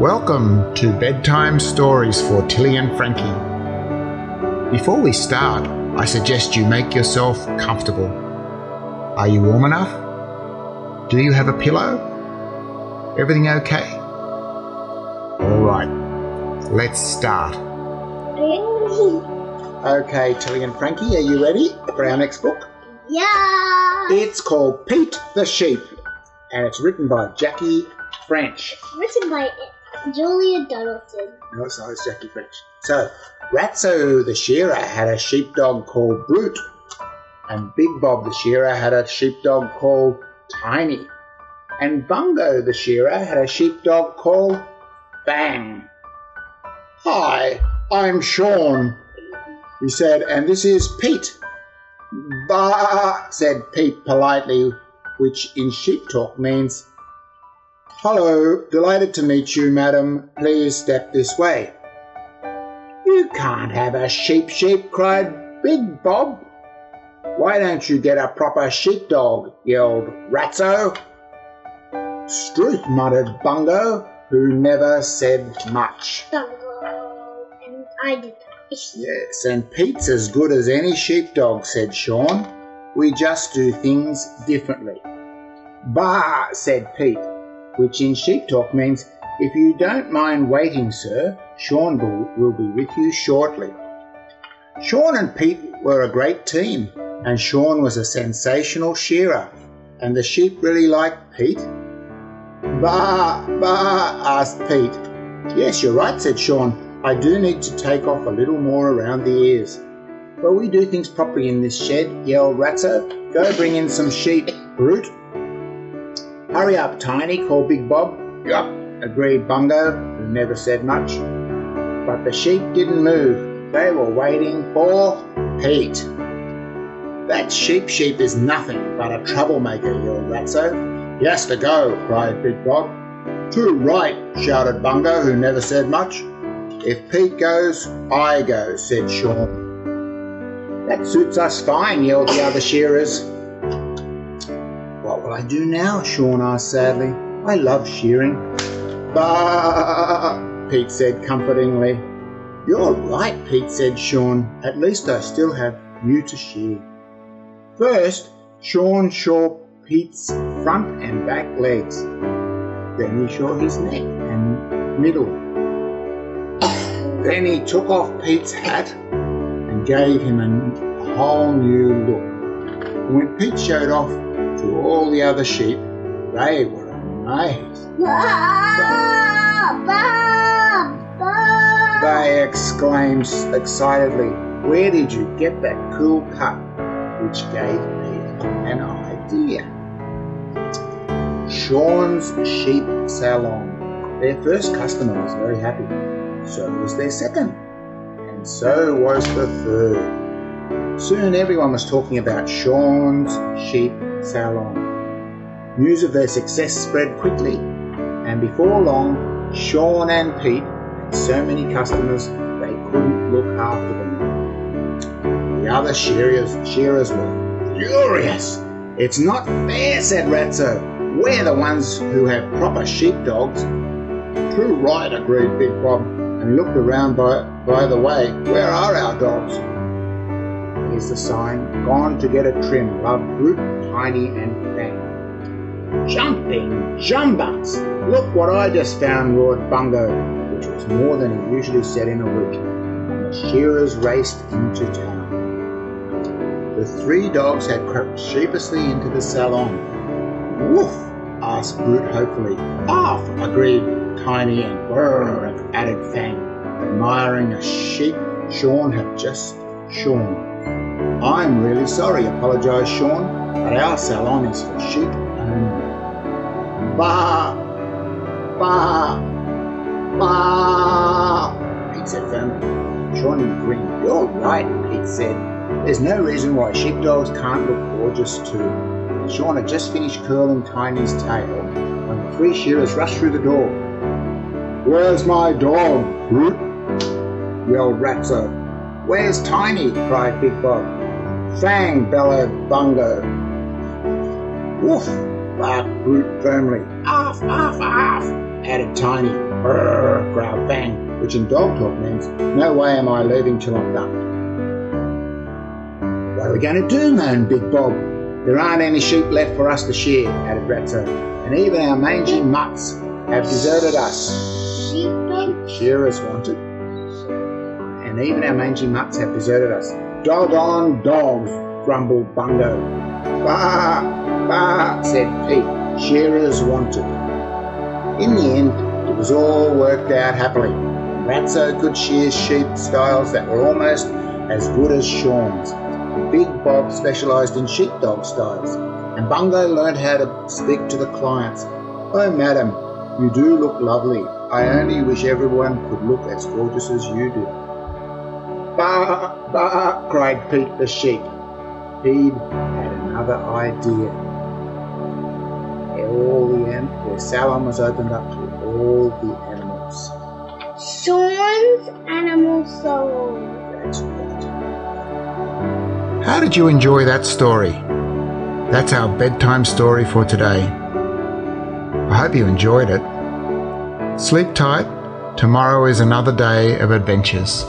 Welcome to Bedtime Stories for Tilly and Frankie. Before we start, I suggest you make yourself comfortable. Are you warm enough? Do you have a pillow? Everything okay? All right, let's start. Okay, Tilly and Frankie, are you ready for our next book? Yeah. It's called Pete the Sheep, and it's written by Jackie French. Written by Julia Donaldson. No, it's not, it's Jackie French. So, Ratso the shearer had a sheepdog called Brute, and Big Bob the shearer had a sheepdog called Tiny, and Bungo the shearer had a sheepdog called Bang. Hi, I'm Sean, he said, and this is Pete. Bah, said Pete politely, which in sheep talk means Hello, delighted to meet you, madam. Please step this way. You can't have a sheep sheep, cried Big Bob. Why don't you get a proper sheepdog? yelled Ratso. Struth, muttered Bungo, who never said much. Bungo. And I did. Yes, and Pete's as good as any sheepdog, said Sean. We just do things differently. Bah, said Pete, which in sheep talk means, if you don't mind waiting, sir, Sean will, will be with you shortly. Sean and Pete were a great team, and Sean was a sensational shearer, and the sheep really liked Pete. Bah, bah, asked Pete. Yes, you're right, said Sean. I do need to take off a little more around the ears. But we do things properly in this shed, yelled Ratso. Go bring in some sheep, Brute. Hurry up, Tiny, called Big Bob. Yup, agreed Bungo, who never said much. But the sheep didn't move. They were waiting for Pete. That sheep sheep is nothing but a troublemaker, yelled Ratso. He has to go, cried Big Bob. Too right, shouted Bungo, who never said much. If Pete goes, I go, said Sean. That suits us fine, yelled the other shearers. I do now? Sean asked sadly. I love shearing. Bah, Pete said comfortingly. You're right, Pete said Sean. At least I still have you to shear. First, Sean shore Pete's front and back legs. Then he shore his neck and middle. Then he took off Pete's hat and gave him a whole new look. And when Pete showed off all the other sheep, they were amazed. They exclaimed excitedly, Where did you get that cool cut? Which gave me an idea. Sean's Sheep Salon. Their first customer was very happy. So was their second. And so was the third. Soon everyone was talking about Sean's Sheep Salon. News of their success spread quickly, and before long, Sean and Pete had so many customers they couldn't look after them. The other shearers, shearers were furious. It's not fair, said Ratso. We're the ones who have proper sheepdogs. True right, agreed Big Bob, and looked around by, by the way. Where are our dogs? Here's the sign. Gone to get a trim. Love Brute, Tiny, and Bang. Jumping jumbucks! Look what I just found, roared Bungo, which was more than he usually said in a week. And the shearers raced into town. The three dogs had crept sheepishly into the salon. Woof! asked Brute hopefully. Off! agreed Tiny and Brrr, added Fang, admiring a sheep Sean had just shorn. I'm really sorry, apologised Sean, but our salon is for sheep only. Bah! Bah! Bah! Pete said firmly. Sean grinned. You're right, Pete said. There's no reason why sheepdogs can't look gorgeous too. Sean had just finished curling Tiny's tail when the three shearers rushed through the door. Where's my dog, hmm? Brute? yelled Ratso. Where's Tiny? cried Big Bob. Fang bellowed Bungo. Woof! barked Brute firmly. Off, off, off! added Tiny. Brrr, growled Fang, which in dog talk means, no way am I leaving till I'm done. What are we going to do, moaned Big Bob. There aren't any sheep left for us to shear, added Ratso, and even our mangy mutts have deserted us. Sheepdog. Shearers wanted. And even our mangy mutts have deserted us. Dog on dogs, grumbled Bungo. Bah, bah, said Pete. Shearers wanted. In the end, it was all worked out happily. Ratso could shear sheep styles that were almost as good as Sean's. Big Bob specialised in sheepdog styles, and Bungo learned how to speak to the clients. Oh, madam, you do look lovely. I only wish everyone could look as gorgeous as you do. Bah, bah, cried Pete the sheep. He'd had another idea. All the an- the salon was opened up to all the animals. Sean's animal soul. That's right. How did you enjoy that story? That's our bedtime story for today. I hope you enjoyed it. Sleep tight. Tomorrow is another day of adventures.